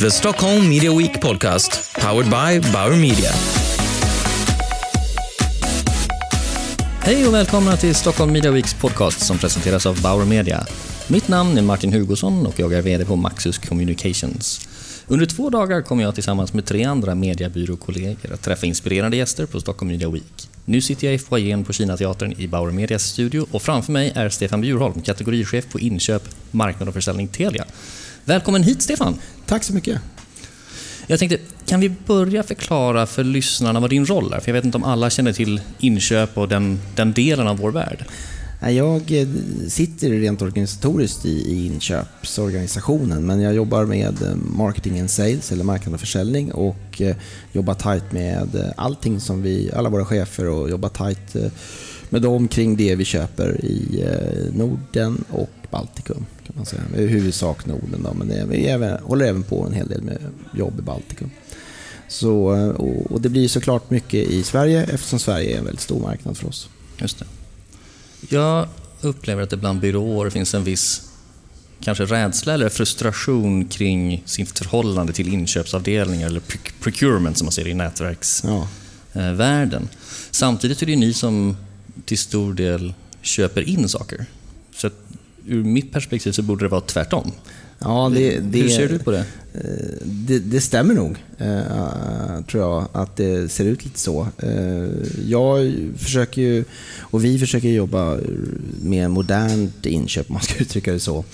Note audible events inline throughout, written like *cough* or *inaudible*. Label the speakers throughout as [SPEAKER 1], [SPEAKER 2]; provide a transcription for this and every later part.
[SPEAKER 1] The Stockholm Media Week podcast, powered by Bauer Media.
[SPEAKER 2] Hej och välkomna till Stockholm Media Weeks podcast som presenteras av Bauer Media. Mitt namn är Martin Hugosson och jag är VD på Maxus Communications. Under två dagar kommer jag tillsammans med tre andra mediebyråkollegor att träffa inspirerande gäster på Stockholm Media Week. Nu sitter jag i foajén på Kinateatern i Bauer Medias studio och framför mig är Stefan Bjurholm, kategorichef på inköp, marknad och försäljning Telia. Välkommen hit Stefan!
[SPEAKER 3] Tack så mycket.
[SPEAKER 2] Jag tänkte, kan vi börja förklara för lyssnarna vad din roll är? För jag vet inte om alla känner till inköp och den, den delen av vår värld.
[SPEAKER 3] Jag eh, sitter rent organisatoriskt i inköpsorganisationen men jag jobbar med eh, marketing and sales eller marknad och försäljning och eh, jobbar tajt med allting som vi, alla våra chefer och jobbar tajt med dem kring det vi köper i Norden och Baltikum. Man säga. I huvudsak Norden då, men vi även, håller även på en hel del med jobb i Baltikum. Så, och det blir såklart mycket i Sverige eftersom Sverige är en väldigt stor marknad för oss.
[SPEAKER 2] Just det. Jag upplever att det bland byråer finns en viss kanske rädsla eller frustration kring sitt förhållande till inköpsavdelningar eller procurement som man ser i nätverksvärlden. Ja. Samtidigt är det ni som till stor del köper in saker. Så ur mitt perspektiv så borde det vara tvärtom.
[SPEAKER 3] Ja, det, det,
[SPEAKER 2] Hur ser du på det?
[SPEAKER 3] Eh, det, det stämmer nog, uh, tror jag, att det ser ut lite så. Uh, jag försöker ju, och vi försöker jobba med modernt inköp, om man ska *laughs* uttrycka det så.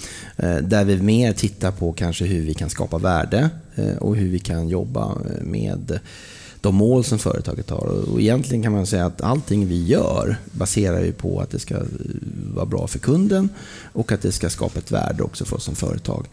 [SPEAKER 3] Uh, där vi mer tittar på kanske hur vi kan skapa värde och hur vi kan jobba med de mål som företaget har. Och egentligen kan man säga att allting vi gör baserar ju på att det ska vara bra för kunden och att det ska skapa ett värde också för oss som företag.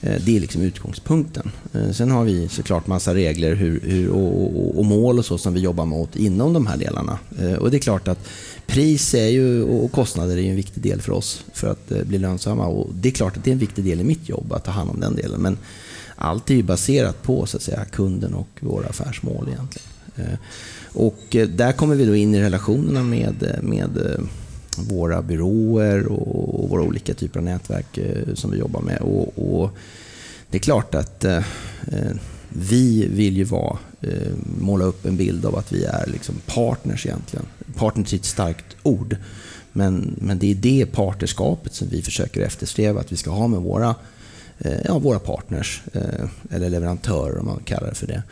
[SPEAKER 3] Eh, det är liksom utgångspunkten. Eh, sen har vi såklart massa regler hur, hur och, och, och, mål och så som vi jobbar mot inom de här delarna. Eh, och det är klart att pris är ju, och kostnader är en viktig del för oss för att bli lönsamma. Och det är klart att det är en viktig del i mitt jobb att ta hand om den delen. Men allt är ju baserat på så att säga, kunden och våra affärsmål egentligen. Eh, och eh, där kommer vi då in i relationerna med, eh, med våra byråer och våra olika typer av nätverk som vi jobbar med. Och, och det är klart att eh, vi vill ju vara, eh, måla upp en bild av att vi är liksom partners egentligen. Partners är ett starkt ord. Men, men det är det partnerskapet som vi försöker eftersträva att vi ska ha med våra Eh, Eh, ja, våra partners, eh, eller leverantörer om man kallar det för det.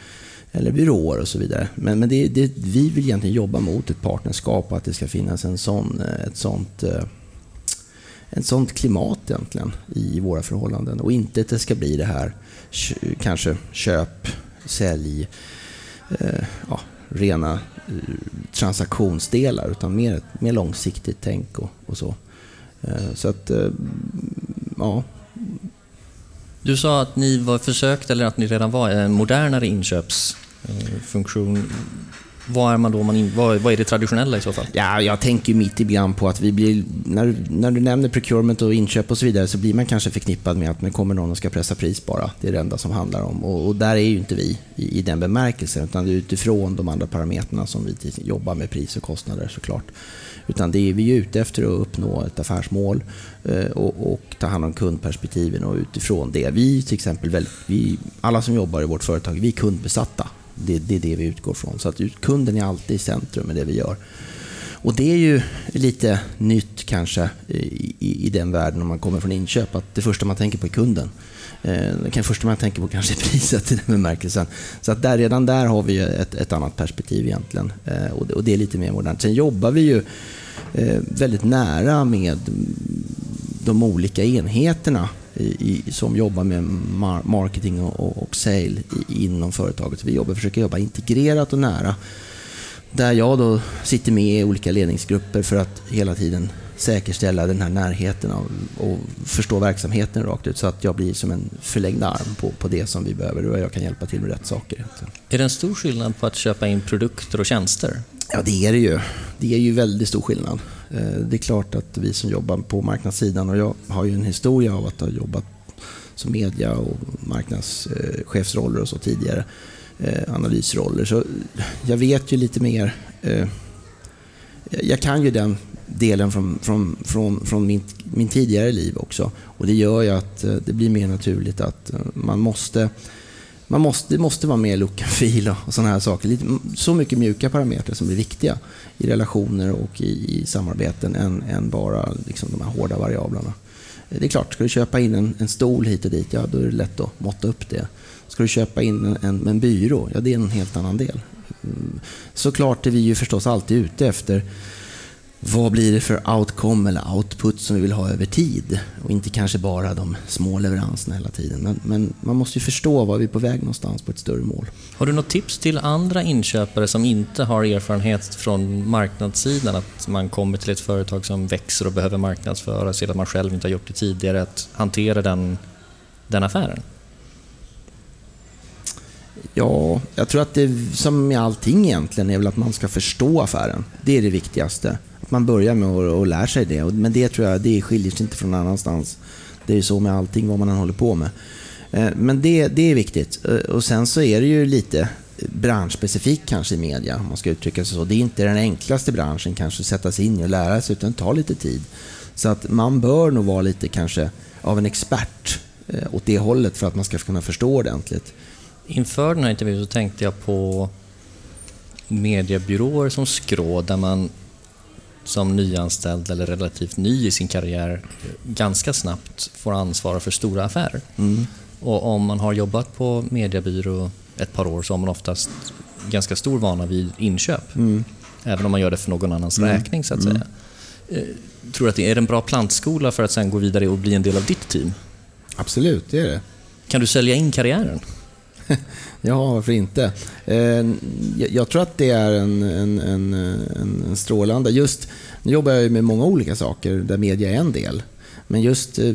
[SPEAKER 3] Eller byråer och så vidare. Men, men det, det, vi vill egentligen jobba mot ett partnerskap och att det ska finnas en sån, eh, ett sånt ett sånt klimat egentligen i våra förhållanden. Och inte att det ska bli det här kanske köp, sälj, eh, ja, rena transaktionsdelar utan mer, mer långsiktigt tänk och, och så. Eh, så att, eh, ja,
[SPEAKER 2] du sa att ni var försökt, eller att ni redan var, en modernare inköpsfunktion. Vad är, man då, man vad, vad är det traditionella i så fall?
[SPEAKER 3] Ja, jag tänker mitt ibland på att vi blir, när, du, när du nämner procurement och inköp och så vidare så blir man kanske förknippad med att nu kommer någon och ska pressa pris bara. Det är det enda som handlar om. Och, och där är ju inte vi i, i, den bemärkelsen, utan det är utifrån de andra parametrarna som vi jobbar med pris och kostnader såklart. Utan det är vi är ute efter att uppnå ett affärsmål eh, och, och, ta hand om kundperspektiven och utifrån det. Vi till exempel, väldigt, vi, alla som jobbar i vårt företag, vi är kundbesatta. Det, det är det vi utgår från. Så att kunden är alltid i centrum med det vi gör. Och det är ju lite nytt kanske i, i, i, den världen om man kommer från inköp, att det första man tänker på är kunden. Eh, det första man tänker på kanske är *laughs* priset i den bemärkelsen. Så att där, redan där har vi ett, ett annat perspektiv egentligen. Eh, och, det, och det är lite mer modernt. Sen jobbar vi ju eh, väldigt nära med de olika enheterna i, som jobbar med marketing och, och sale inom företaget. Vi jobbar, försöker jobba integrerat och nära. Där jag då sitter med i olika ledningsgrupper för att hela tiden säkerställa den här närheten och, och förstå verksamheten rakt ut så att jag blir som en förlängd arm på, på det som vi behöver och jag kan hjälpa till med rätt saker.
[SPEAKER 2] Är det en stor skillnad på att köpa in produkter och tjänster?
[SPEAKER 3] Ja, det är det ju. Det är ju väldigt stor skillnad. Eh, det är klart att vi som jobbar på marknadssidan och jag har ju en historia av att ha jobbat som media och marknadschefsroller och så tidigare. Eh, analysroller. Så jag vet ju lite mer. Eh, jag kan ju den delen från, från, från, från min, min tidigare liv också. Och det gör ju att eh, det blir mer naturligt att eh, man måste man måste, det måste vara mer look and feel och, och sådana här saker. Lite, så mycket mjuka parametrar som är viktiga i relationer och i, i samarbeten än, än bara liksom, de här hårda variablerna. Det är klart, ska du köpa in en, en stol hit och dit, ja då är det lätt att måtta upp det. Ska du köpa in en, en, en byrå, ja det är en helt annan del. Mm. Såklart är vi ju förstås alltid ute efter vad blir det för outcome eller output som vi vill ha över tid och inte kanske bara de små leveranserna hela tiden. Men, men, man måste ju förstå var vi är på väg någonstans på ett större mål.
[SPEAKER 2] Har du något tips till andra inköpare som inte har erfarenhet från marknadssidan? Att man kommer till ett företag som växer och behöver marknadsföra sig, att man själv inte har gjort det tidigare, att hantera den, den affären?
[SPEAKER 3] Ja, jag tror att det som med allting egentligen är väl att man ska förstå affären. Det är det viktigaste Att man börjar med att, och lära sig det. Men det tror jag det skiljer sig inte från någon annanstans. Det är ju så med allting vad man än håller på med. Eh, men det, det är viktigt. Eh, och sen så är det ju lite branschspecifikt kanske i media, om man ska uttrycka sig så. Det är inte den enklaste branschen kanske att sätta sig in i och lära sig, utan det tar lite tid. Så att man bör nog vara lite kanske av en expert eh, åt det hållet för att man ska kunna förstå ordentligt.
[SPEAKER 2] Inför den här intervjun så tänkte jag på mediebyråer som Skrå där man som nyanställd eller relativt ny i sin karriär ganska snabbt får ansvara för stora affärer. Mm. Och om man har jobbat på mediebyrå ett par år så har man oftast ganska stor vana vid inköp. Mm. Även om man gör det för någon annans mm. räkning så att säga. Mm. Eh, tror du att det är en bra plantskola för att sen gå vidare och bli en del av ditt team?
[SPEAKER 3] Absolut, det är det.
[SPEAKER 2] Kan du sälja in karriären? *laughs*
[SPEAKER 3] ja, varför inte? Eh, jag tror att det är en, en, en, en strålande... Just, nu jobbar jag med många olika saker där media är en del. Men just eh,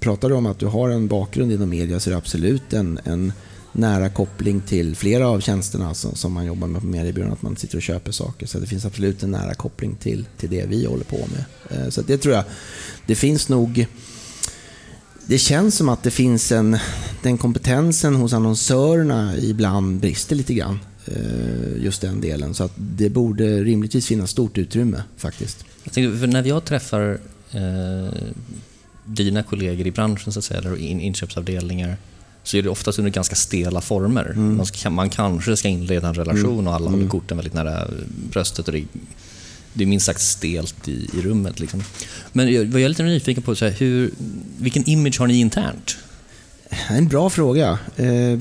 [SPEAKER 3] pratar du om att du har en bakgrund inom media så är det absolut en, en nära koppling till flera av tjänsterna som, som man jobbar med på mediebyrån, att man sitter och köper saker. Så det finns absolut en nära koppling till, till det vi håller på med. Eh, så det tror jag. Det finns nog det känns som att det finns en, den kompetensen hos annonsörerna ibland brister lite grann. Eh, just den delen. Så att det borde rimligtvis finnas stort utrymme faktiskt.
[SPEAKER 2] Jag tänkte, när jag träffar eh, dina kollegor i branschen, så att säga, eller in, inköpsavdelningar, så är det oftast under ganska stela former. Mm. Man, ska, man, kanske ska inleda en relation mm. och alla håller mm. korten väldigt nära bröstet. Och det, det är minst sagt stelt i, i rummet. Liksom. Men jag är jag lite nyfiken på, så här, hur, vilken image har ni internt?
[SPEAKER 3] En bra fråga. Eh,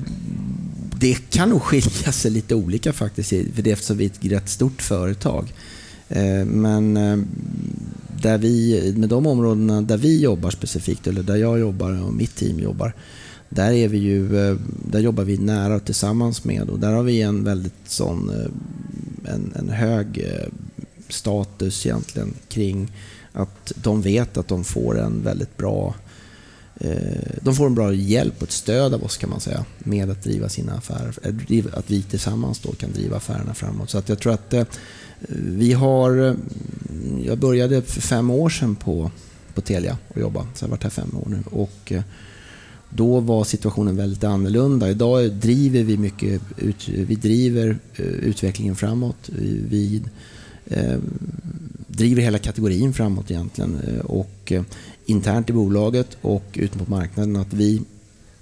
[SPEAKER 3] det kan nog skilja sig lite olika faktiskt, för det eftersom vi är ett rätt stort företag. Eh, men eh, där vi, med de områdena där vi jobbar specifikt, eller där jag jobbar och mitt team jobbar, där, är vi ju, eh, där jobbar vi nära och tillsammans med och där har vi en väldigt sån eh, en, en hög eh, status egentligen kring att de vet att de får en väldigt bra eh, de får en bra hjälp och ett stöd av oss kan man säga med att driva sina affärer. Eh, att vi tillsammans då kan driva affärerna framåt. Så att jag tror att eh, vi har... Jag började för fem år sedan på, på Telia och jobba. Så jag har varit här fem år nu. Och då var situationen väldigt annorlunda. Idag driver vi mycket vi driver utvecklingen framåt. Vi Eh, driver hela kategorin framåt egentligen. Eh, och eh, internt i bolaget och ute på marknaden att vi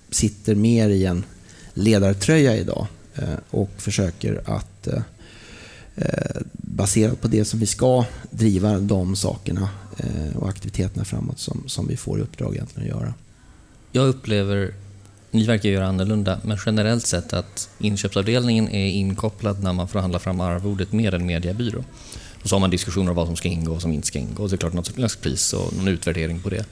[SPEAKER 3] sitter mer i en ledartröja idag och försöker att baserat på det som vi ska driva de sakerna och aktiviteterna framåt som, som vi får i uppdrag egentligen att göra.
[SPEAKER 2] Jag upplever, ni verkar göra annorlunda, men generellt sett att inköpsavdelningen är inkopplad när man förhandlar fram arvodet med en mediebyrå. Och så har man diskussioner om vad som ska ingå och som inte ska ingå. Och det är klart något slags pris och någon utvärdering på det.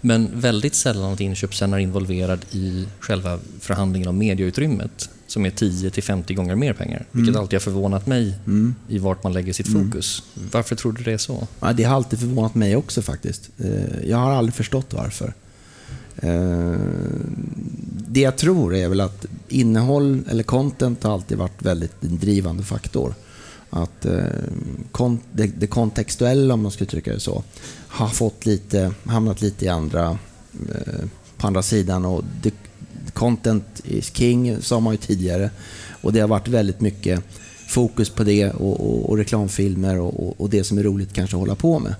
[SPEAKER 2] Men väldigt sällan att inköp sen är involverad i själva förhandlingen om medieutrymmet som är 10-50 gånger mer pengar. Vilket mm. alltid har förvånat mig mm. i vart man lägger sitt mm. fokus. Mm. Varför tror du det är så?
[SPEAKER 3] Ja, det har alltid förvånat mig också faktiskt. Eh, jag har aldrig förstått varför. Eh, det jag tror är väl att innehåll eller content har alltid varit väldigt en drivande faktor att eh, det, det kontextuella, om man ska uttrycka det så, har fått lite, hamnat lite i andra, eh, på andra sidan. Och det, content is king, sa man ju tidigare. Och det har varit väldigt mycket fokus på det och, och, och reklamfilmer och, och, det som är roligt kanske att hålla på med.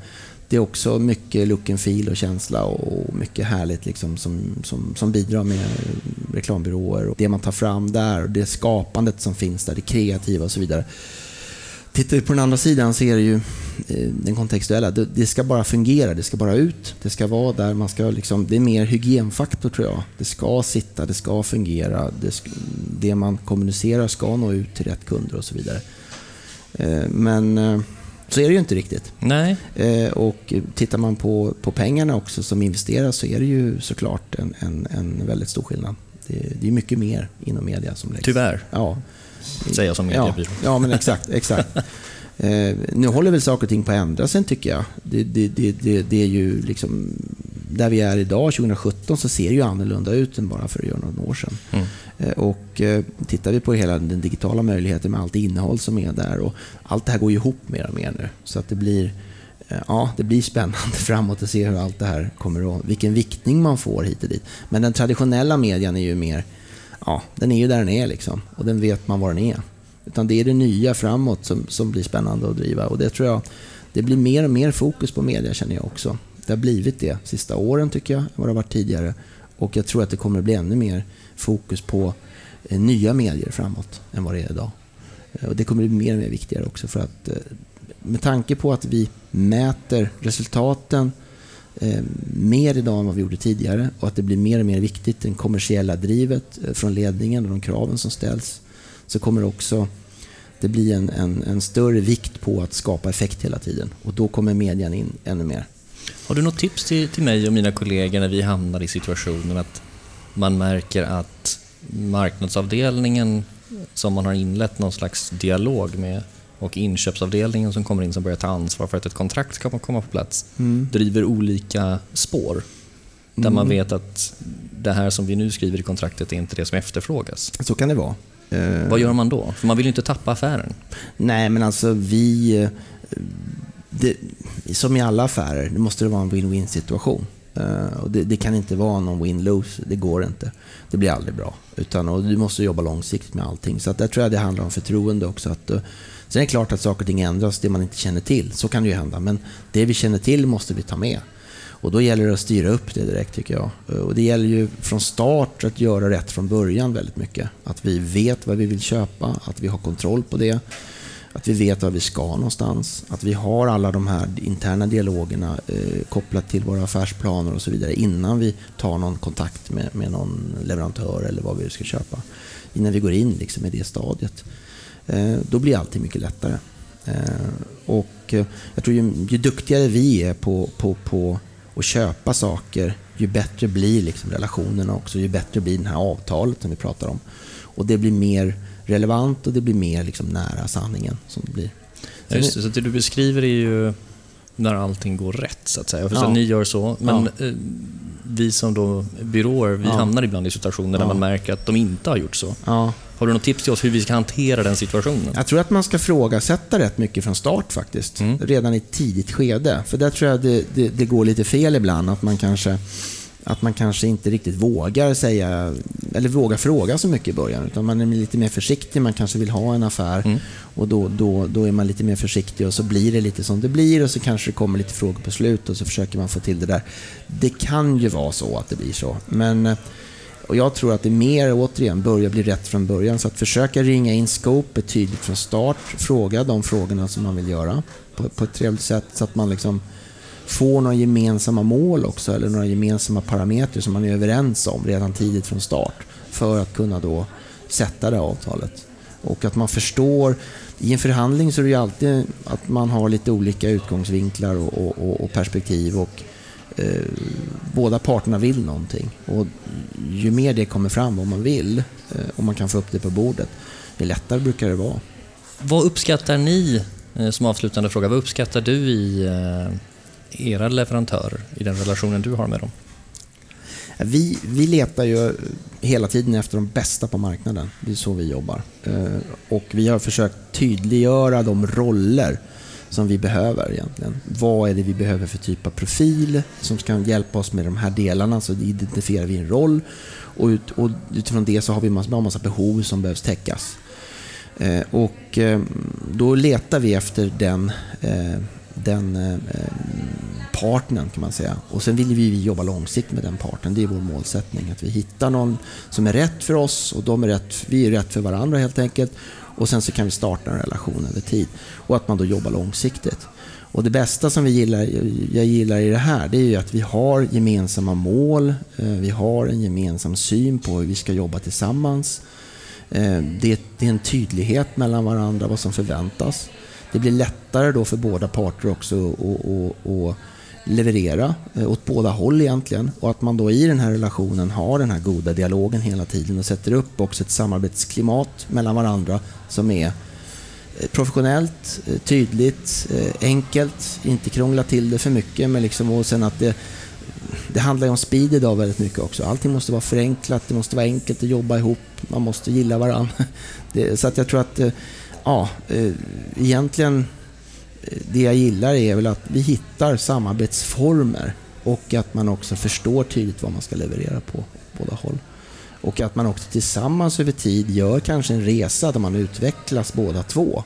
[SPEAKER 3] det är också mycket look and feel och känsla och mycket härligt liksom som, som, som bidrar med reklambyråer. Och det man tar fram där och det skapandet som finns där, det kreativa och så vidare. Tittar vi på den andra sidan så är det ju eh, den kontextuella. Det, ska bara fungera, det ska bara ut. Det ska vara där man ska liksom, det är mer hygienfaktor tror jag. Det ska sitta, det ska fungera. Det, det man kommunicerar ska nå ut till rätt kunder och så vidare. Eh, men eh, så är det ju inte riktigt.
[SPEAKER 2] Nej.
[SPEAKER 3] Och tittar man på, på pengarna också som investeras så är det ju såklart en, en, en väldigt stor skillnad. Det, det är mycket mer inom media som läggs.
[SPEAKER 2] Tyvärr.
[SPEAKER 3] Ja.
[SPEAKER 2] Säger som mediebyrå.
[SPEAKER 3] Ja, ja men exakt. exakt. *laughs* Eh, nu håller väl saker och ting på att ändra sen tycker jag. Det, det, det, det, är ju liksom, där vi är idag, 2017, så ser det ju annorlunda ut än bara för några år sedan. Mm. Eh, och eh, tittar vi på hela den digitala möjligheten med allt innehåll som är där och allt det här går ju ihop mer och mer nu. Så att det blir, eh, ja, det blir spännande *laughs* framåt att se hur allt det här kommer att, vilken viktning man får hit och dit. Men den traditionella medien är ju mer ja, den är ju där den är liksom. Och den vet man var den är. Utan det är det nya framåt som, som blir spännande att driva. Och det tror jag, det blir mer och mer fokus på media känner jag också. Det har blivit det sista åren tycker jag, än vad det har varit tidigare. Och jag tror att det kommer att bli ännu mer fokus på eh, nya medier framåt än vad det är idag. Eh, och det kommer att bli mer och mer viktigare också för att eh, med tanke på att vi mäter resultaten eh, mer idag än vad vi gjorde tidigare och att det blir mer och mer viktigt, det kommersiella drivet eh, från ledningen och de kraven som ställs, så kommer också det bli en, en, en, större vikt på att skapa effekt hela tiden och då kommer medien in ännu mer.
[SPEAKER 2] Har du något tips till, till mig och mina kollegor när vi hamnar i situationen att man märker att marknadsavdelningen som man har inlett någon slags dialog med och inköpsavdelningen som kommer in som börjar ta ansvar för att ett kontrakt ska komma på plats mm. driver olika spår. Där mm. man vet att det här som vi nu skriver i kontraktet är inte det som efterfrågas.
[SPEAKER 3] Så kan det vara.
[SPEAKER 2] Eh, Vad gör man då? För man vill ju inte tappa affären.
[SPEAKER 3] Nej, men alltså vi... Eh, det, som i alla affärer, det måste det vara en win-win situation. Eh, och det, det, kan inte vara någon win-lose, det går inte. Det blir aldrig bra. Utan, och du måste jobba långsiktigt med allting. Så att där tror jag det handlar om förtroende också. Att, eh, Sen är det klart att saker och ting ändras, det man inte känner till. Så kan det ju hända. Men det vi känner till måste vi ta med. Och då gäller det att styra upp det direkt tycker jag. Eh, och det gäller ju från start att göra rätt från början väldigt mycket. Att vi vet vad vi vill köpa, att vi har kontroll på det. Att vi vet var vi ska någonstans. Att vi har alla de här interna dialogerna eh, kopplat till våra affärsplaner och så vidare innan vi tar någon kontakt med, med någon leverantör eller vad vi ska köpa. Innan vi går in liksom, i det stadiet. Eh, då blir allting mycket lättare. Eh, och eh, jag tror ju, ju duktigare vi är på, på, på att köpa saker, ju bättre blir liksom relationerna också. Ju bättre blir det här avtalet som vi pratar om. Och det blir mer relevant och det blir mer liksom nära sanningen. som det blir.
[SPEAKER 2] Ja, just det, så det du beskriver är ju när allting går rätt, så att säga. Ja. ni gör så, men ja. vi som då byråer, vi ja. hamnar ibland i situationer där man märker att de inte har gjort så. Har du något tips till oss hur vi ska hantera den situationen?
[SPEAKER 3] Jag tror att man ska frågasätta rätt mycket från start faktiskt. Mm. Redan i ett tidigt skede. För där tror jag det, det, det, går lite fel ibland. Att man, kanske, att man kanske inte riktigt vågar säga, eller vågar fråga så mycket i början. Utan man är lite mer försiktig. Man kanske vill ha en affär. Mm. Och då, då, då är man lite mer försiktig och så blir det lite som det blir. Och så kanske det kommer lite frågor på slut och så försöker man få till det där. Det kan ju vara så att det blir så. Men och jag tror att det mer, återigen, börjar bli rätt från början. Så att försöka ringa in scopet tydligt från start. Fråga de frågorna som man vill göra på, på ett trevligt sätt så att man liksom får några gemensamma mål också eller några gemensamma parametrar som man är överens om redan tidigt från start för att kunna då sätta det avtalet. Och att man förstår, i en förhandling så är det ju alltid att man har lite olika utgångsvinklar och, och, och perspektiv och eh, båda parterna vill någonting. Och ju mer det kommer fram vad man vill eh, och man kan få upp det på bordet, ju lättare brukar det vara.
[SPEAKER 2] Vad uppskattar ni, eh, som avslutande fråga, vad uppskattar du i eh, era leverantörer, i den relationen du har med dem?
[SPEAKER 3] Vi, vi letar ju hela tiden efter de bästa på marknaden. Det är så vi jobbar. Eh, och vi har försökt tydliggöra de roller som vi behöver egentligen. Vad är det vi behöver för typ av profil som kan hjälpa oss med de här delarna? Så identifierar vi en roll och, ut, och utifrån det så har vi en massa, massa behov som behövs täckas. Eh, och eh, då letar vi efter den, eh, den eh, eh, partnern kan man säga. Och sen vill vi jobba långsiktigt med den partnern. Det är vår målsättning. Att vi hittar någon som är rätt för oss och de är rätt, vi är rätt för varandra helt enkelt. Och sen så kan vi starta en relation över tid. Och att man då jobbar långsiktigt. Och det bästa som vi gillar, jag gillar i det här, det är ju att vi har gemensamma mål. Eh, vi har en gemensam syn på hur vi ska jobba tillsammans. Eh, det är en tydlighet mellan varandra vad som förväntas. Det blir lättare då för båda parter också att- leverera eh, åt båda håll egentligen. Och att man då i den här relationen har den här goda dialogen hela tiden och sätter upp också ett samarbetsklimat mellan varandra som är eh, professionellt, eh, tydligt, enkelt, inte krångla till det för mycket. Men liksom, och sen att det, det handlar ju om speed idag väldigt mycket också. Allting måste vara förenklat, det måste vara enkelt att jobba ihop, man måste gilla varandra. *laughs* Det, så att jag tror att, ja, eh, egentligen eh, det jag gillar är väl att vi hittar samarbetsformer och att man också förstår tydligt vad man ska leverera på båda håll. Och att man också tillsammans över tid gör kanske en resa där man utvecklas båda två.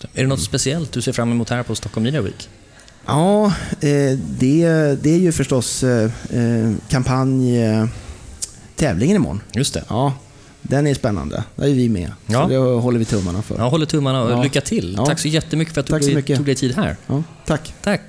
[SPEAKER 2] Det. Är det något speciellt du ser fram emot här på Stockholm Media Week?
[SPEAKER 3] Ja, eh, det, det är ju förstås eh, eh, kampanj eh, tävlingen imorgon.
[SPEAKER 2] Just det.
[SPEAKER 3] Ja, den är spännande. Där är vi med.
[SPEAKER 2] Ja.
[SPEAKER 3] Så det håller vi tummarna för.
[SPEAKER 2] Jag håller tummarna och
[SPEAKER 3] Ja.
[SPEAKER 2] lycka till.
[SPEAKER 3] Ja.
[SPEAKER 2] Tack så jättemycket för att du tog, tog dig tid här.
[SPEAKER 3] Ja, tack.
[SPEAKER 2] Tack.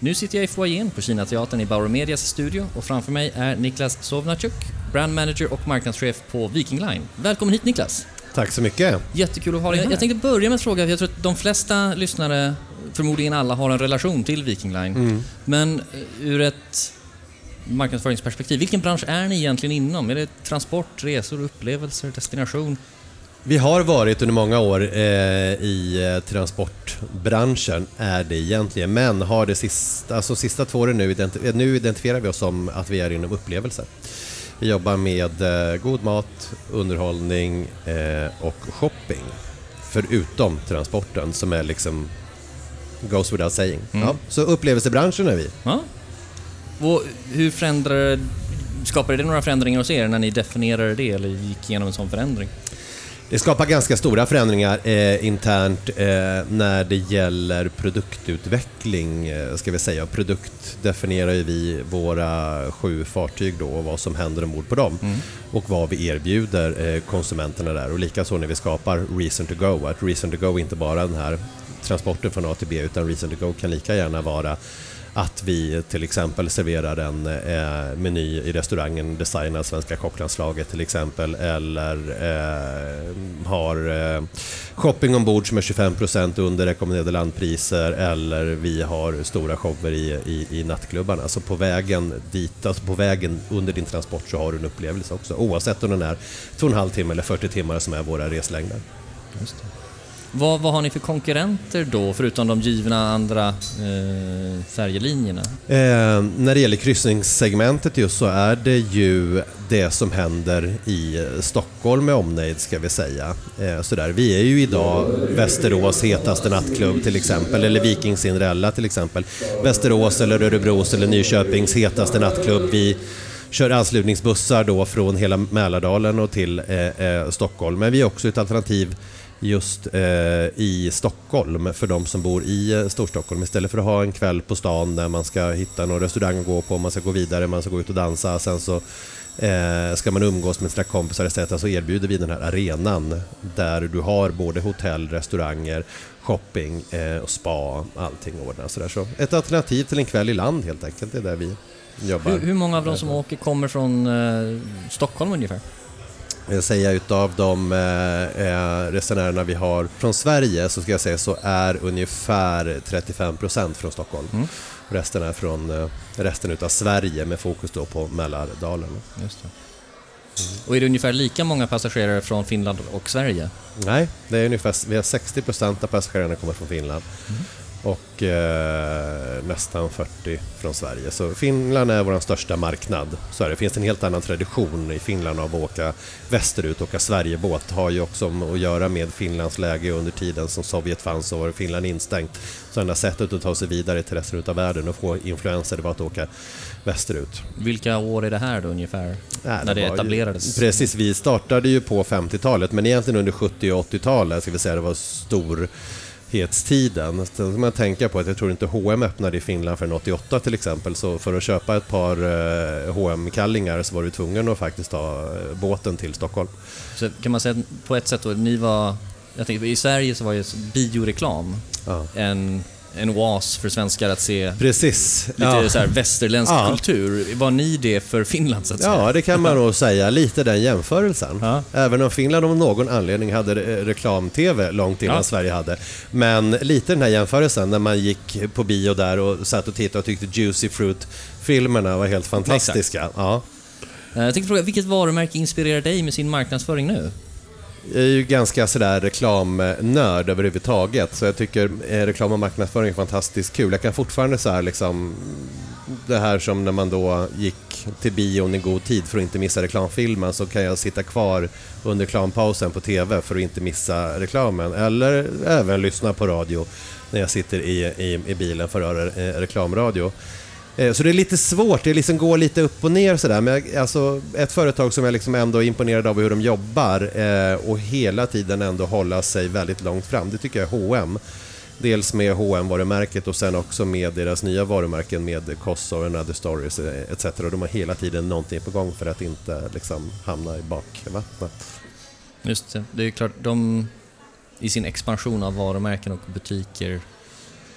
[SPEAKER 2] Nu sitter jag i foajén på Kinateatern i Bauer Medias studio och framför mig är Niklas Sovnachuk, brand manager och marknadschef på Viking Line. Välkommen hit Niklas!
[SPEAKER 4] Tack så mycket.
[SPEAKER 2] Jättekul att ha dig här. Jag tänkte börja med en fråga, jag tror att de flesta lyssnare, förmodligen alla, har en relation till Viking Line. Men eh, ur ett marknadsföringsperspektiv, vilken bransch är ni egentligen inom? Är det transport, resor, upplevelser, destination?
[SPEAKER 4] Vi har varit under många år eh, i eh, transportbranschen, är det egentligen, men har det sista, alltså sista två åren nu, identi- eh, nu identifierar vi oss som att vi är inom upplevelser. Vi jobbar med eh, god mat, underhållning eh, och shopping. Förutom transporten som är liksom goes without saying. Ja, så upplevelsebranschen är vi.
[SPEAKER 2] Ja. Hur förändrar, skapade det några förändringar hos er när ni definierade det eller gick igenom en sån förändring?
[SPEAKER 4] Det skapar ganska stora förändringar eh, internt eh, när det gäller produktutveckling, eh, ska vi säga. Produkt definierar ju vi våra sju fartyg då och vad som händer ombord på dem och vad vi erbjuder eh, konsumenterna där. Och likaså när vi skapar Reason to Go, att Reason to Go inte bara den här transporten från A till B utan Reason to Go kan lika gärna vara att vi till exempel serverar en eh, meny i restaurangen designad Svenska kocklandslaget till exempel eller eh, har eh, shopping ombord som är 25% under rekommenderade landpriser eller vi har stora shower i, i, i nattklubbarna. Så på vägen dit, alltså på vägen under din transport så har du en upplevelse också oavsett om den är två och en halv timme eller 40 timmar som är våra reslängder.
[SPEAKER 2] Vad, vad har ni för konkurrenter då, förutom de givna andra eh, färjelinjerna?
[SPEAKER 4] Eh, när det gäller kryssningssegmentet just så är det ju det som händer i Stockholm med omnejd ska vi säga. Eh, sådär. Vi är ju idag Västerås hetaste nattklubb till exempel, eller Viking Cinderella till exempel. Västerås eller Örebros eller Nyköpings hetaste nattklubb. Vi kör anslutningsbussar då från hela Mälardalen och till eh, eh, Stockholm. Men vi är också ett alternativ just eh, i Stockholm för de som bor i eh, Storstockholm. Istället för att ha en kväll på stan där man ska hitta någon restaurang att gå på, man ska gå vidare, man ska gå ut och dansa, sen så eh, ska man umgås med sina kompisar etc. så erbjuder vi den här arenan där du har både hotell, restauranger, shopping eh, och spa, allting ordnat sådär. Så ett alternativ till en kväll i land helt enkelt, det är där vi jobbar.
[SPEAKER 2] Hur, hur många av de som åker kommer från eh, Stockholm ungefär?
[SPEAKER 4] Jag säga utav de eh, eh, resenärerna vi har från Sverige så ska jag säga så är ungefär 35% från Stockholm.
[SPEAKER 2] Mm.
[SPEAKER 4] Resten är från eh, resten utav Sverige med fokus då på Mälardalen.
[SPEAKER 2] Just det. Och är det ungefär lika många passagerare från Finland och Sverige?
[SPEAKER 4] Nej, det är ungefär, vi har 60% av passagerarna kommer från Finland. Och eh, nästan 40 från Sverige. Så Finland är vår största marknad. Så är det. finns en helt annan tradition i Finland av att åka västerut. Åka Sverigebåt har ju också att göra med Finlands läge under tiden som Sovjet fanns och var Finland instängt. Så enda sättet att ta sig vidare till resten av världen och få influenser det var att åka västerut.
[SPEAKER 2] Vilka år är det här då ungefär?
[SPEAKER 4] Nej,
[SPEAKER 2] när det,
[SPEAKER 4] ju-
[SPEAKER 2] etablerades?
[SPEAKER 4] Precis, vi startade ju på 50-talet men egentligen under 70 och 80-talet ska vi säga det var stor storhetstiden. Sen ska man tänka på att jag tror inte H&M öppnade i Finland förrän 88 till exempel, så för att köpa ett par eh, hm kallingar så var du tvungen att faktiskt ta eh, båten till Stockholm.
[SPEAKER 2] Så kan man säga på ett sätt då, ni var... Jag tänker, I Sverige så var ju bioreklam
[SPEAKER 4] Ja.
[SPEAKER 2] en, en oas för svenskar att se
[SPEAKER 4] Precis.
[SPEAKER 2] lite
[SPEAKER 4] ja.
[SPEAKER 2] så här västerländsk
[SPEAKER 4] Ja.
[SPEAKER 2] kultur. Var ni det för Finland så att säga?
[SPEAKER 4] Ja, det kan man nog säga. Lite den jämförelsen.
[SPEAKER 2] Ja.
[SPEAKER 4] Även om Finland av någon anledning hade reklam-tv långt innan. Sverige hade. Men lite den här jämförelsen när man gick på bio där och satt och tittade och tyckte Juicy Fruit-filmerna var helt fantastiska. Ja.
[SPEAKER 2] Eh, Jag tänkte fråga, vilket varumärke inspirerar dig med sin marknadsföring nu?
[SPEAKER 4] Jag är ju ganska sådär reklamnörd överhuvudtaget, så jag tycker eh, reklam och marknadsföring är fantastiskt kul. Jag kan fortfarande så här liksom, det här som när man då gick till bion i god tid för att inte missa reklamfilmen, så kan jag sitta kvar under reklampausen på TV för att inte missa reklamen. Eller även lyssna på radio när jag sitter i, i, i bilen för att höra eh, reklamradio. Eh, så det är lite svårt, det liksom går lite upp och ner sådär. Men jag, alltså, ett företag som jag liksom ändå är imponerad av hur de jobbar eh, och hela tiden ändå hålla sig väldigt långt fram, det tycker jag är H&M. Dels med hm varumärket och sen också med deras nya varumärken med Kosso, Another Stories eh, etc. De har hela tiden någonting på gång för att inte liksom, hamna i bakvattnet.
[SPEAKER 2] Just det, det är klart, de i sin expansion av varumärken och butiker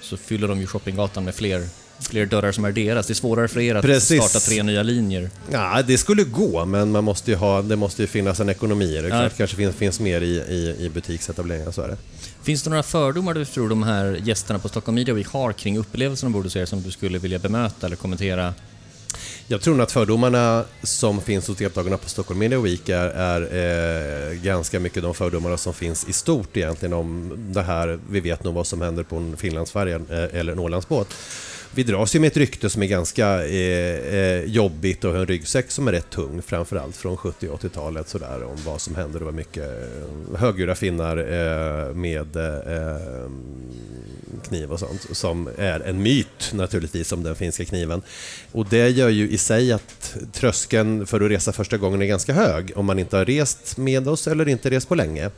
[SPEAKER 2] så fyller de ju shoppinggatan med fler, fler dörrar som är deras. Det är svårare för er att
[SPEAKER 4] Precis.
[SPEAKER 2] starta tre nya linjer.
[SPEAKER 4] Ja, det skulle gå, men man måste ha, det måste ju finnas en ekonomi. Det
[SPEAKER 2] Ja.
[SPEAKER 4] klart, kanske finns, finns mer i, i, i butiksetableringar, så är det.
[SPEAKER 2] Finns det några fördomar du tror de här gästerna på Stockholm Media Week har kring upplevelsen ombord hos er som du skulle vilja bemöta eller kommentera?
[SPEAKER 4] Jag tror nog att fördomarna som finns hos deltagarna på Stockholm Media Week är, är eh, ganska mycket de fördomarna som finns i stort egentligen om det här. Vi vet nog vad som händer på en Finlandsfärja eh, eller en Ålandsbåt. Vi dras ju med ett rykte som är ganska eh, eh, jobbigt och en ryggsäck som är rätt tung, framförallt från 70 och 80-talet sådär om vad som hände, Det var mycket eh, högljudda finnar eh, med eh, kniv och sånt, som är en myt naturligtvis om den finska kniven. Och det gör ju i sig att tröskeln för att resa första gången är ganska hög om man inte har rest med oss eller inte rest på länge.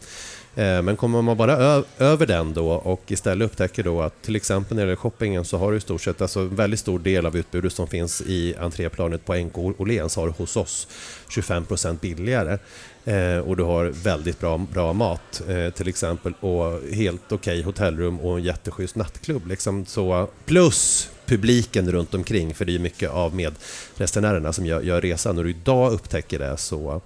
[SPEAKER 4] Eh, men kommer man bara över den då och istället upptäcker då att till exempel när det gäller shoppingen så har du i stort sett alltså en väldigt stor del av utbudet som finns i entréplanet på NK Åhléns har du hos oss 25% billigare. Eh, och du har väldigt bra, bra mat eh, till exempel och helt okej hotellrum och en jätteschysst nattklubb. Liksom, så, plus publiken runt omkring för det är mycket av med resenärerna som gör, gör resan. och du idag upptäcker det så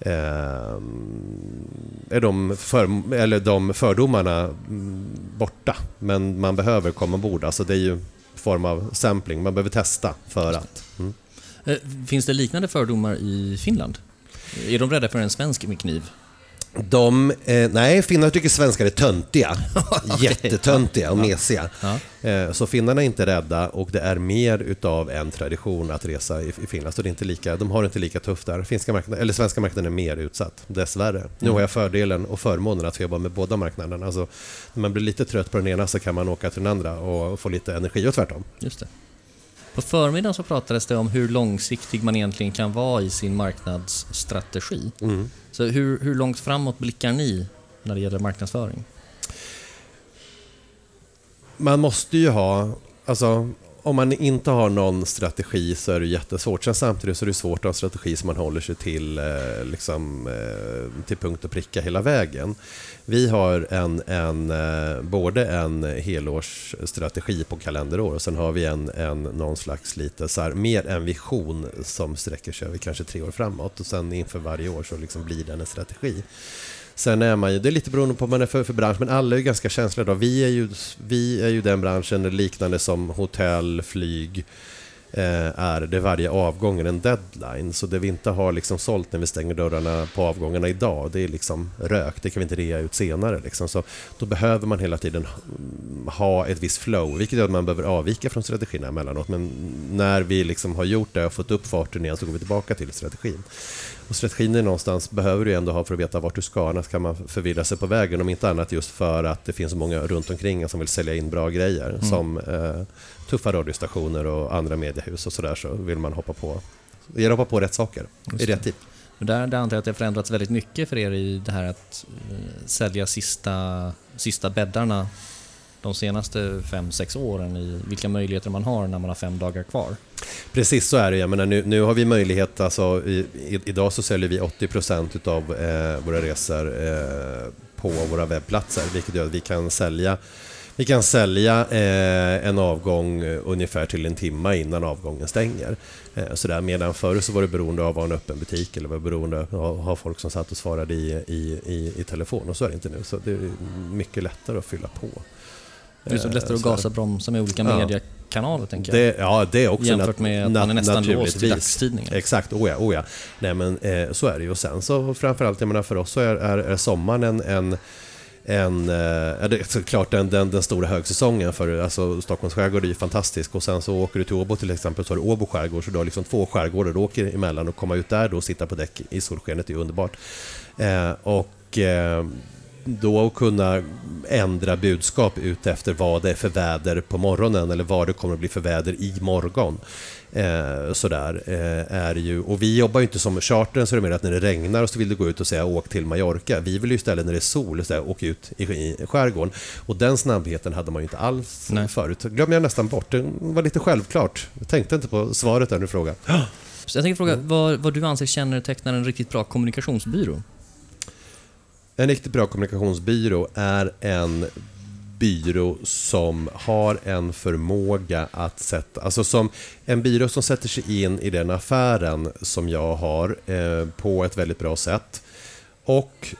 [SPEAKER 4] Ehm, är de, för, eller de fördomarna mm, borta. Men man behöver komma ombord. Alltså det är ju en form av sampling. Man behöver testa för att. Mm.
[SPEAKER 2] Eh, finns det liknande fördomar i Finland? Är de rädda för en svensk med kniv?
[SPEAKER 4] De, eh, nej, finnar tycker svenskar är töntiga. *laughs* *laughs* Jättetöntiga och mesiga.
[SPEAKER 2] Ja.
[SPEAKER 4] Eh, så finnarna är inte rädda och det är mer utav en tradition att resa i, i Finland. Så det är inte lika, de har det inte lika tufft där. Finska marknaden, eller svenska marknaden är mer utsatt, dessvärre. Nu har jag fördelen och förmånen att få jobba med båda marknaderna. Alltså, när man blir lite trött på den ena så kan man åka till den andra och få lite energi och tvärtom.
[SPEAKER 2] Just det. På förmiddagen så pratades det om hur långsiktig man egentligen kan vara i sin marknadsstrategi.
[SPEAKER 4] Mm.
[SPEAKER 2] Så hur, hur långt framåt blickar ni när det gäller marknadsföring?
[SPEAKER 4] Man måste ju ha, alltså om man inte har någon strategi så är det jättesvårt. Sen samtidigt så är det svårt att ha en strategi som man håller sig till, eh, liksom, eh, till punkt och pricka hela vägen. Vi har en, en, eh, både en helårsstrategi på kalenderår och sen har vi en, en någon slags lite så här, mer en vision som sträcker sig över kanske tre år framåt och sen inför varje år så liksom blir den en strategi. Sen är man ju, det är lite beroende på vad man är för, för bransch, men alla är ju ganska känsliga då. Vi är ju, vi är ju den branschen liknande som hotell, flyg, eh, är det varje avgång är en deadline. Så det vi inte har liksom sålt när vi stänger dörrarna på avgångarna idag, det är liksom rök. Det kan vi inte rea ut senare. Liksom. Så då behöver man hela tiden ha ett visst flow, vilket gör att man behöver avvika från strategin emellanåt. Men när vi liksom har gjort det och fått upp farten igen så går vi tillbaka till strategin. Och strategin är någonstans behöver du ändå ha för att veta vart du ska, annars kan man förvirra sig på vägen. Om inte annat just för att det finns så många runt omkring som vill sälja in bra grejer. Som eh, tuffa radiostationer och andra mediehus och sådär så vill man hoppa på, gärna hoppa på rätt saker
[SPEAKER 2] Just
[SPEAKER 4] i rätt tid.
[SPEAKER 2] Där, där antar jag att det har förändrats väldigt mycket för er i det här att eh, sälja sista, sista bäddarna de senaste fem sex åren i vilka möjligheter man har när man har fem dagar kvar.
[SPEAKER 4] Precis så är det. Jag menar, nu, nu har vi möjlighet, alltså, i, i, idag så säljer vi 80% av eh, våra resor eh, på våra webbplatser, vilket gör att vi kan sälja vi kan sälja eh, en avgång eh, ungefär till en timme innan avgången stänger. Eh, sådär. Medan förr så var det beroende av att ha en öppen butik eller var beroende av att ha folk som satt och svarade i, i, i, i telefon. Och så är det inte nu. Så det är mycket lättare att fylla på.
[SPEAKER 2] Det är så lättare att gasa bromsa med olika ja. mediekanaler tänker
[SPEAKER 4] jag. Det, ja, det är också
[SPEAKER 2] Jämfört med att man är nästan låst vid dagstidningen.
[SPEAKER 4] Exakt, oh ja, oh ja. Nej men eh, så är det ju. Och sen så framförallt, jag menar för oss så är, är, är sommaren en, en en, eh, såklart den, den, den stora högsäsongen för alltså, Stockholms skärgård är ju fantastisk och sen så åker du till Åbo till exempel så har du Åbo skärgård så du har liksom två skärgårdar du åker emellan och komma ut där då och sitta på däck i solskenet är underbart. Eh, och eh, då kunna ändra budskap ut efter vad det är för väder på morgonen eller vad det kommer att bli för väder i morgon. Eh, sådär, eh, är ju, och vi jobbar ju inte som chartern, så är det mer att när det regnar så vill du gå ut och säga åk till Mallorca. Vi vill ju istället när det är sol säga åk ut i, i skärgården. Och den snabbheten hade man ju inte alls Nej. förut. glömde jag nästan bort. Det var lite självklart. Jag tänkte inte på svaret där du frågade.
[SPEAKER 2] Jag tänkte fråga mm. vad, vad du anser kännetecknar en riktigt bra kommunikationsbyrå?
[SPEAKER 4] En riktigt bra kommunikationsbyrå är en byrå som har en förmåga att sätta, alltså som en byrå som sätter sig in i den affären som jag har eh, på ett väldigt bra sätt. Och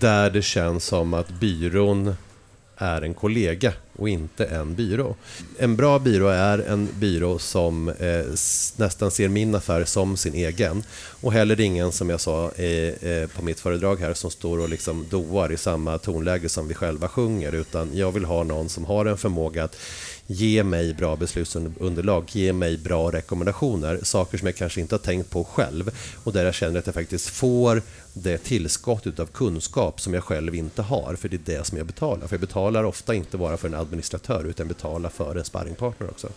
[SPEAKER 4] där det känns som att byrån är en kollega och inte en byrå. En bra byrå är en byrå som eh, nästan ser min affär som sin egen. Och heller ingen, som jag sa eh, eh, på mitt föredrag här, som står och liksom doar i samma tonläge som vi själva sjunger. Utan jag vill ha någon som har en förmåga att ge mig bra beslutsunderlag, ge mig bra rekommendationer, saker som jag kanske inte har tänkt på själv och där jag känner att jag faktiskt får det tillskott av kunskap som jag själv inte har, för det är det som jag betalar. För jag betalar ofta inte bara för en administratör, utan betalar för en sparringpartner också.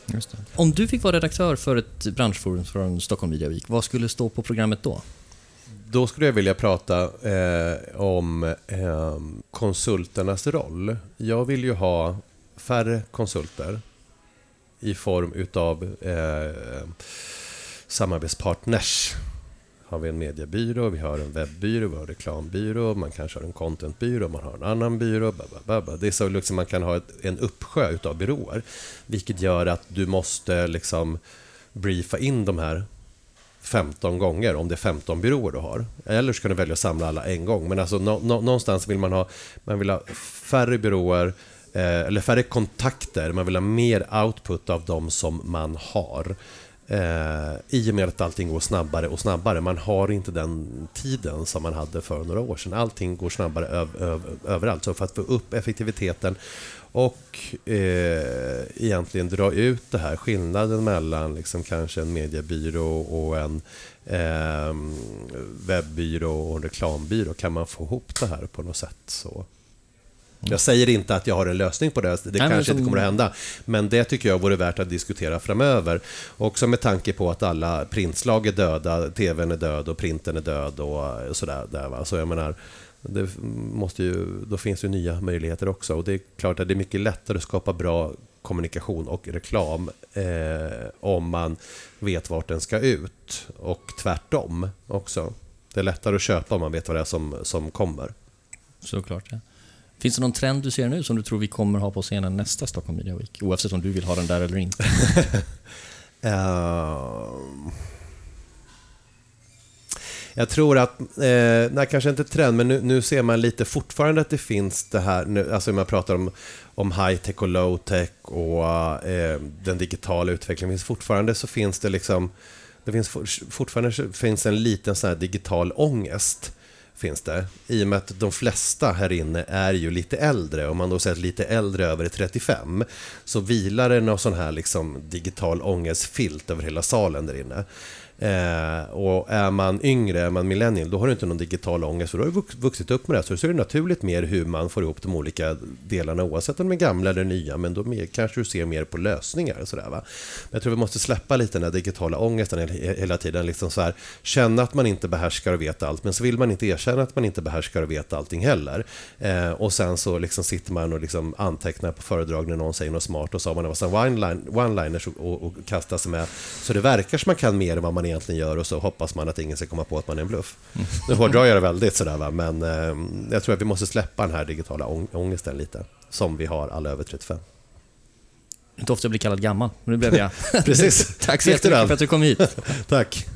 [SPEAKER 2] Om du fick vara redaktör för ett branschforum från Stockholm Media Week, vad skulle stå på programmet då?
[SPEAKER 4] Då skulle jag vilja prata eh, om eh, konsulternas roll. Jag vill ju ha färre konsulter i form utav eh, samarbetspartners. Har vi en mediebyrå, vi har en webbyrå, vi har en reklambyrå, man kanske har en contentbyrå, man har en annan byrå. Babababa. Det är så liksom man kan ha ett, en uppsjö utav byråer. Vilket gör att du måste liksom briefa in de här 15 gånger om det är 15 byråer du har. Eller så kan du välja att samla alla en gång. Men alltså nå, nå, någonstans vill man ha, man vill ha färre byråer, Eh, eller färre kontakter, man vill ha mer output av de som man har. Eh, I och med att allting går snabbare och snabbare. Man har inte den tiden som man hade för några år sedan. Allting går snabbare öv, öv, överallt. Så för att få upp effektiviteten och eh, egentligen dra ut det här, skillnaden mellan liksom kanske en mediebyrå och en eh, webbyrå och en reklambyrå. Kan man få ihop det här på något sätt så jag säger inte att jag har en lösning på det, det Nej, kanske som... inte kommer att hända. Men det tycker jag vore värt att diskutera framöver. Också med tanke på att alla printslag är döda, TVn är död och printen är död och sådär. Där, va? Så jag menar, det måste ju, då finns ju nya möjligheter också. Och det är klart att det är mycket lättare att skapa bra kommunikation och reklam eh, om man vet vart den ska ut. Och tvärtom också. Det är lättare att köpa om man vet vad det är som, som kommer.
[SPEAKER 2] Såklart, ja. Finns det någon trend du ser nu som du tror vi kommer ha på scenen nästa Stockholm Media Week? Oavsett om du vill ha den där eller inte.
[SPEAKER 4] uh... *laughs* Jag tror att, eh, nej kanske inte trend, men nu, nu, ser man lite fortfarande att det finns det här, nu, alltså man pratar om, om high-tech och low-tech och eh, den digitala utvecklingen. Finns fortfarande så finns det liksom, det finns fortfarande finns en liten sån här digital ångest finns det. I och med att de flesta här inne är ju lite äldre. Om man då säger att lite äldre över 35 så vilar det någon sån här liksom digital ångestfilt över hela salen där inne. Eh, och är man yngre, är man millennial, då har du inte någon digital ångest, för då har du vuxit upp med det. Så så är det naturligt mer hur man får ihop de olika delarna, oavsett om de är gamla eller nya, men då mer, kanske du ser mer på lösningar. Och sådär, va? Men jag tror vi måste släppa lite den här digitala ångesten hela tiden. Liksom så här, känna att man inte behärskar och vet allt, men så vill man inte erkänna att man inte behärskar och vet allting heller. Eh, och sen så liksom sitter man och liksom antecknar på föredrag när någon säger något smart och så har man en massa one-liners och, och, och kastar sig med. Så det verkar som man kan mer än vad man är egentligen gör och så hoppas man att ingen ska komma på att man är en bluff. Nu hårdrar jag det väldigt sådär va, men eh, jag tror att vi måste släppa den här digitala ångesten lite, som vi har alla över 35.
[SPEAKER 2] Inte ofta jag blir kallad gammal, men nu blev jag. *laughs*
[SPEAKER 4] Precis. *laughs*
[SPEAKER 2] Tack så jättemycket för att du kom hit. *laughs*
[SPEAKER 4] Tack.